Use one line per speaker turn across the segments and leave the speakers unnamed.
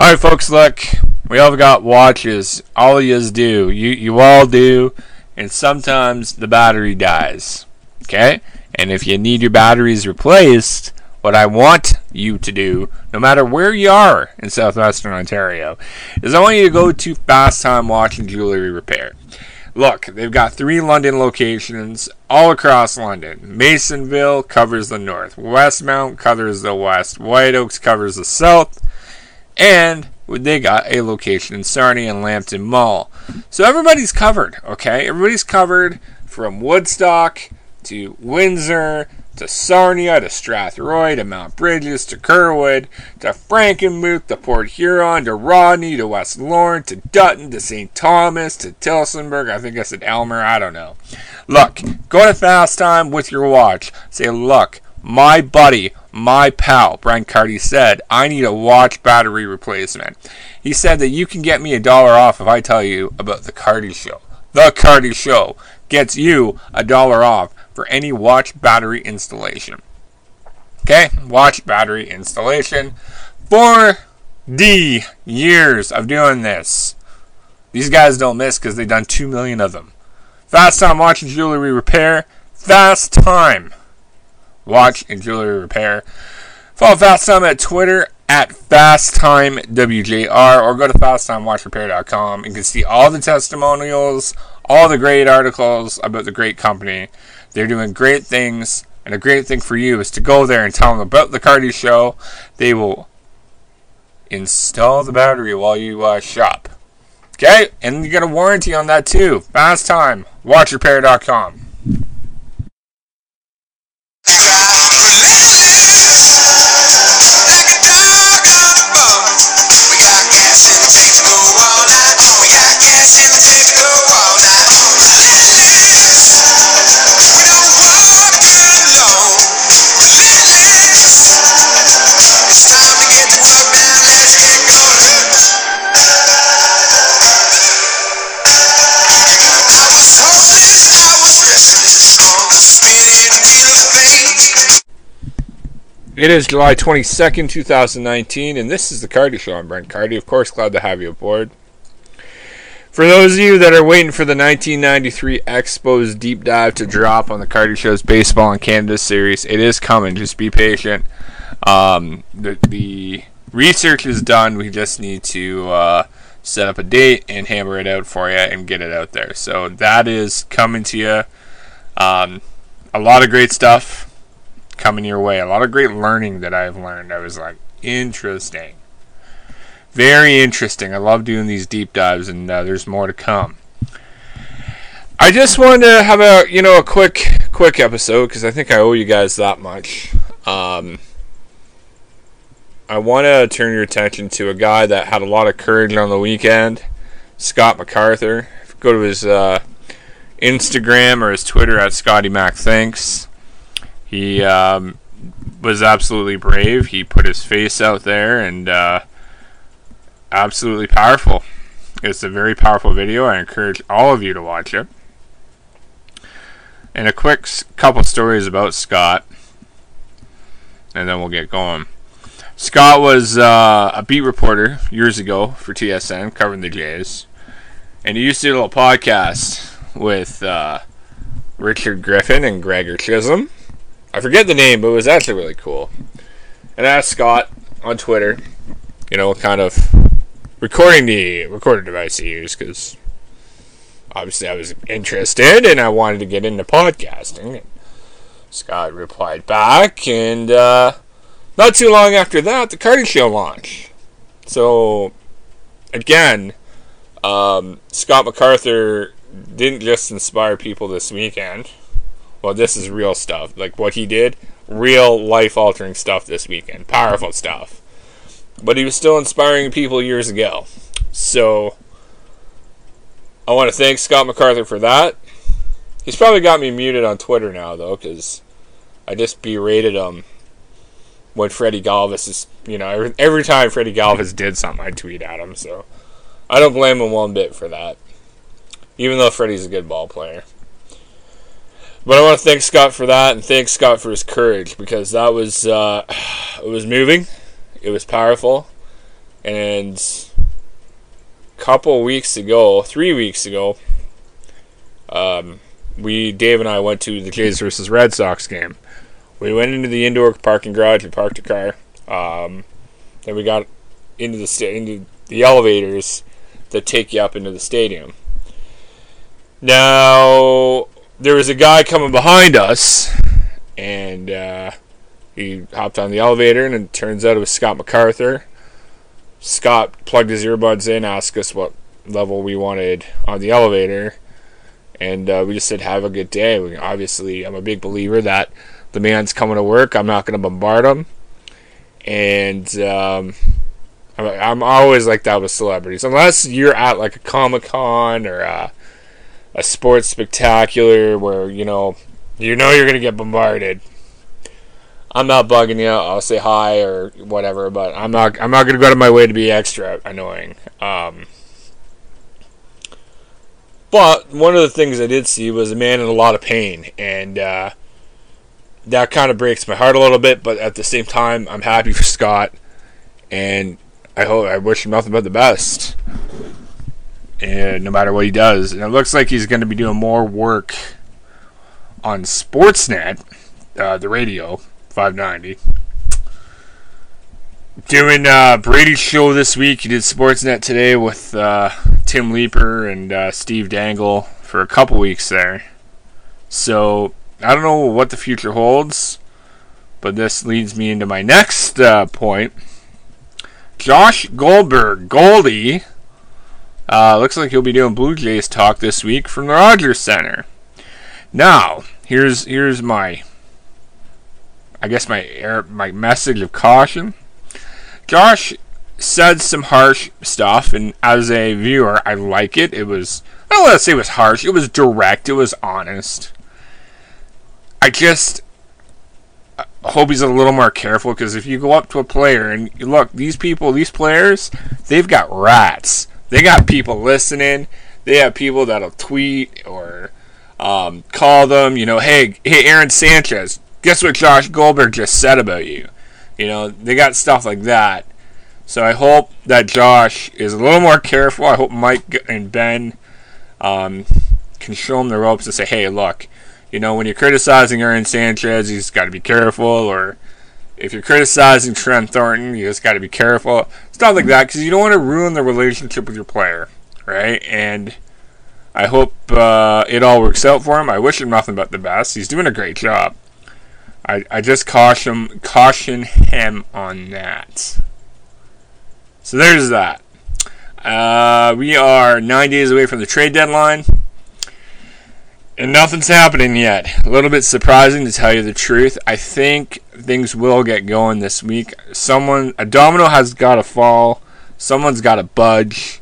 All right, folks. Look, we all got watches. All of yous do. You you all do, and sometimes the battery dies. Okay, and if you need your batteries replaced, what I want you to do, no matter where you are in southwestern Ontario, is I want you to go to Fast Time Watch and Jewelry Repair. Look, they've got three London locations all across London. Masonville covers the north, Westmount covers the west, White Oaks covers the south, and they got a location in Sarnia and Lambton Mall. So everybody's covered, okay? Everybody's covered from Woodstock to Windsor to Sarnia to Strathroy to Mount Brydges to Kerwood to Frankenmuth to Port Huron to Rodney to West Lorne to Dutton to St. Thomas to Tillsonburg. I think I said Elmer. I don't know. Look, go to Fast Time with your watch. Say, look, my buddy, my pal, Brent Cardy said, I need a watch battery replacement. He said that you can get me a dollar off if I tell you about the Cardy Show. The Cardy Show gets you a dollar off for any watch battery installation. Okay, watch battery installation. 4D years of doing this. These guys don't miss because they've done 2 million of them. Fast Time Watch and Jewelry Repair. Fast Time Watch and Jewelry Repair. Follow Fast Time at Twitter at FastTimeWJR or go to FastTimeWatchRepair.com. And you can see all the testimonials, all the great articles about the great company. They're doing great things, and a great thing for you is to go there and tell them about the Cardy Show. They will install the battery while you uh, shop. Okay? And you get a warranty on that too. Fast Time, WatchRepair.com. It is July 22nd, 2019, and this is the Cardy Show. I'm Brent Cardy. Of course, glad to have you aboard. For those of you that are waiting for the 1993 Expos deep dive to drop on the Cardy Show's Baseball in Canada series, it is coming. Just be patient. Um, the, the, research is done. We just need to uh, set up a date and hammer it out for you and get it out there. So that is coming to you. Um, a lot of great stuff coming your way. A lot of great learning that I've learned. I was like, interesting. Very interesting. I love doing these deep dives, and uh, there's more to come. I just wanted to have a you know a quick quick episode because I think I owe you guys that much. Um, I want to turn your attention to a guy that had a lot of courage on the weekend, Scott MacArthur. Go to his uh, Instagram or his Twitter at Scotty Mac Thanks. He um, was absolutely brave. He put his face out there and uh, absolutely powerful. It's a very powerful video. I encourage all of you to watch it. And a quick couple stories about Scott, and then we'll get going. Scott was uh, a beat reporter years ago for TSN, covering the Jays, and he used to do a little podcast with uh, Richard Griffin and Gregor Chisholm I forget the name, but it was actually really cool. And I asked Scott on Twitter, you know, kind of recording the recording device he used because obviously I was interested and I wanted to get into podcasting. Scott replied back, and uh, not too long after that, the Cardy Show launched. So, again, um, Scott MacArthur didn't just inspire people this weekend well, this is real stuff. Like what he did, real life altering stuff this weekend. Powerful stuff. But he was still inspiring people years ago. So I want to thank Scott MacArthur for that. He's probably got me muted on Twitter now, though, because I just berated him when Freddie Galvis is, you know, every, every time Freddie Galvis did something, I tweet at him. So I don't blame him one bit for that. Even though Freddie's a good ball player. But I want to thank Scott for that, and thank Scott for his courage because that was uh, it was moving, it was powerful, And a couple weeks ago, three weeks ago, um, we Dave and I went to the Jays versus Red Sox game. We went into the indoor parking garage. We parked a car. Um, then we got into the sta- into the elevators that take you up into the stadium. Now there was a guy coming behind us, and uh, he hopped on the elevator, and it turns out it was Scott MacArthur. Scott plugged his earbuds in, asked us what level we wanted on the elevator, and uh, we just said, "Have a good day." We, obviously, I'm a big believer that the man's coming to work. I'm not going to bombard him, and um, I'm always like that with celebrities, unless you're at like a comic con or a, a sports spectacular where you know you know you're gonna get bombarded. I'm not bugging you. I'll say hi or whatever, but I'm not. I'm not gonna go out of my way to be extra annoying. Um, but one of the things I did see was a man in a lot of pain, and uh, that kind of breaks my heart a little bit. But at the same time, I'm happy for Scott, and I hope I wish him nothing but the best. And no matter what he does, and it looks like he's going to be doing more work on Sportsnet, uh, the radio, 590. Doing uh, Brady's show this week. He did Sportsnet today with uh, Tim Leeper and uh, Steve Dangle for a couple weeks there. So I don't know what the future holds, but this leads me into my next uh, point. Josh Goldberg, Goldie, uh, looks like he'll be doing Blue Jays talk this week from the Rogers Center. Now, here's here's my, I guess my air, my message of caution. Josh said some harsh stuff, and as a viewer, I like it. It was I don't want to say it was harsh. It was direct. It was honest. I just hope he's a little more careful because if you go up to a player and look, these people, these players, they've got rats. They got people listening. They have people that'll tweet or um, call them. You know, hey, hey, Aaron Sanchez, guess what Josh Goldberg just said about you? You know, they got stuff like that. So I hope that Josh is a little more careful. I hope Mike and Ben um, can show him the ropes and say, hey, look, you know, when you're criticizing Aaron Sanchez, you just got to be careful. Or if you're criticizing Trent Thornton, you just got to be careful. Stuff like that, because you don't want to ruin the relationship with your player, right? And I hope uh, it all works out for him. I wish him nothing but the best. He's doing a great job. I, I just caution caution him on that. So there's that. Uh, we are nine days away from the trade deadline. And nothing's happening yet. A little bit surprising to tell you the truth. I think things will get going this week. Someone, a domino has got to fall. Someone's got to budge.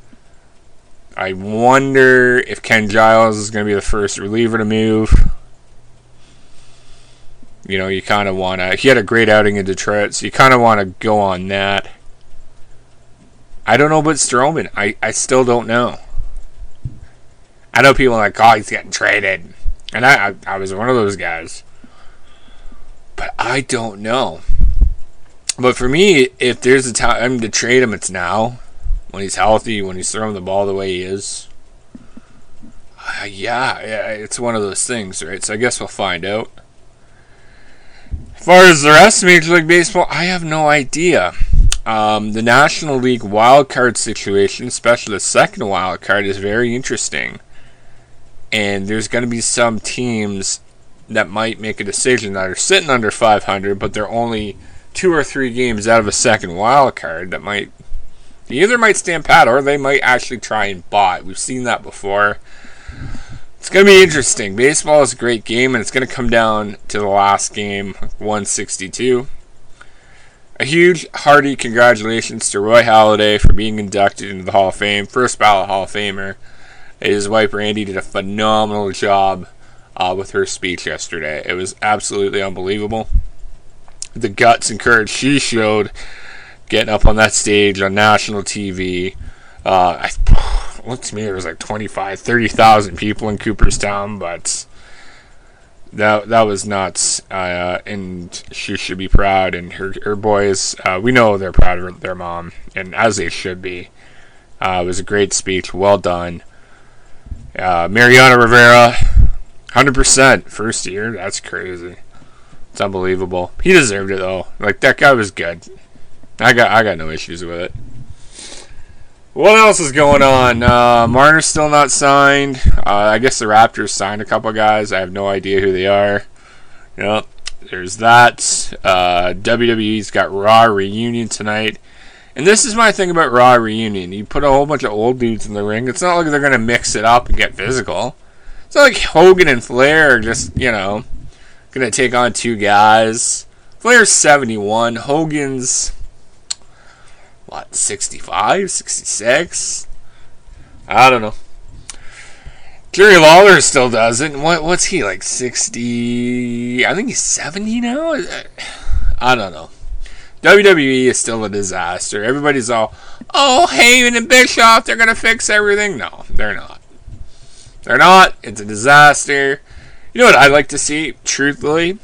I wonder if Ken Giles is going to be the first reliever to move. You know, you kind of want to. He had a great outing in Detroit, so you kind of want to go on that. I don't know about Stroman. I, I still don't know. I know people are like, oh, he's getting traded. And I, I, I was one of those guys. But I don't know. But for me, if there's a time to trade him, it's now. When he's healthy, when he's throwing the ball the way he is. Uh, yeah, yeah, it's one of those things, right? So I guess we'll find out. As far as the rest of Major League Baseball, I have no idea. Um, the National League wild card situation, especially the second wild card, is very interesting and there's going to be some teams that might make a decision that are sitting under 500, but they're only two or three games out of a second wild card that might either might stand pat or they might actually try and buy. We've seen that before. It's going to be interesting. Baseball is a great game, and it's going to come down to the last game, 162. A huge, hearty congratulations to Roy Halladay for being inducted into the Hall of Fame, first ballot Hall of Famer. His wife Brandy did a phenomenal job uh, with her speech yesterday. It was absolutely unbelievable. The guts and courage she showed getting up on that stage on national TV. Uh, I, looked to me, it was like 25, 30,000 people in Cooperstown, but that that was nuts, uh, and she should be proud. And her her boys, uh, we know they're proud of their mom, and as they should be. Uh, it was a great speech, well done. Uh, Mariano Rivera, hundred percent first year. That's crazy. It's unbelievable. He deserved it though. Like that guy was good. I got I got no issues with it. What else is going on? Uh, Marner's still not signed. Uh, I guess the Raptors signed a couple guys. I have no idea who they are. Yep, there's that. Uh, WWE's got Raw reunion tonight. And this is my thing about Raw reunion. You put a whole bunch of old dudes in the ring. It's not like they're gonna mix it up and get physical. It's not like Hogan and Flair are just you know gonna take on two guys. Flair's 71. Hogan's what 65 66 i don't know jerry lawler still doesn't what what's he like 60 i think he's 70 now i don't know wwe is still a disaster everybody's all oh Heyman and bischoff they're gonna fix everything no they're not they're not it's a disaster you know what i'd like to see truthfully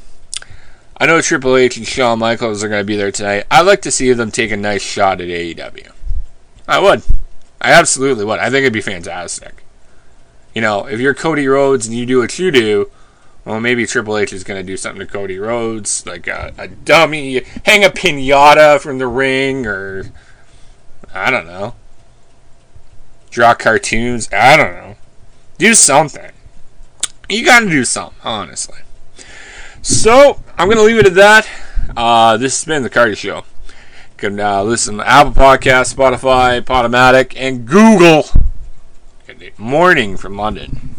I know Triple H and Shawn Michaels are going to be there tonight. I'd like to see them take a nice shot at AEW. I would. I absolutely would. I think it'd be fantastic. You know, if you're Cody Rhodes and you do what you do, well, maybe Triple H is going to do something to Cody Rhodes, like a, a dummy, hang a pinata from the ring, or I don't know, draw cartoons. I don't know. Do something. You got to do something, honestly. So, I'm going to leave it at that. Uh, this has been The Cardy Show. You can uh, listen to Apple Podcast, Spotify, Podomatic, and Google. Good Morning from London.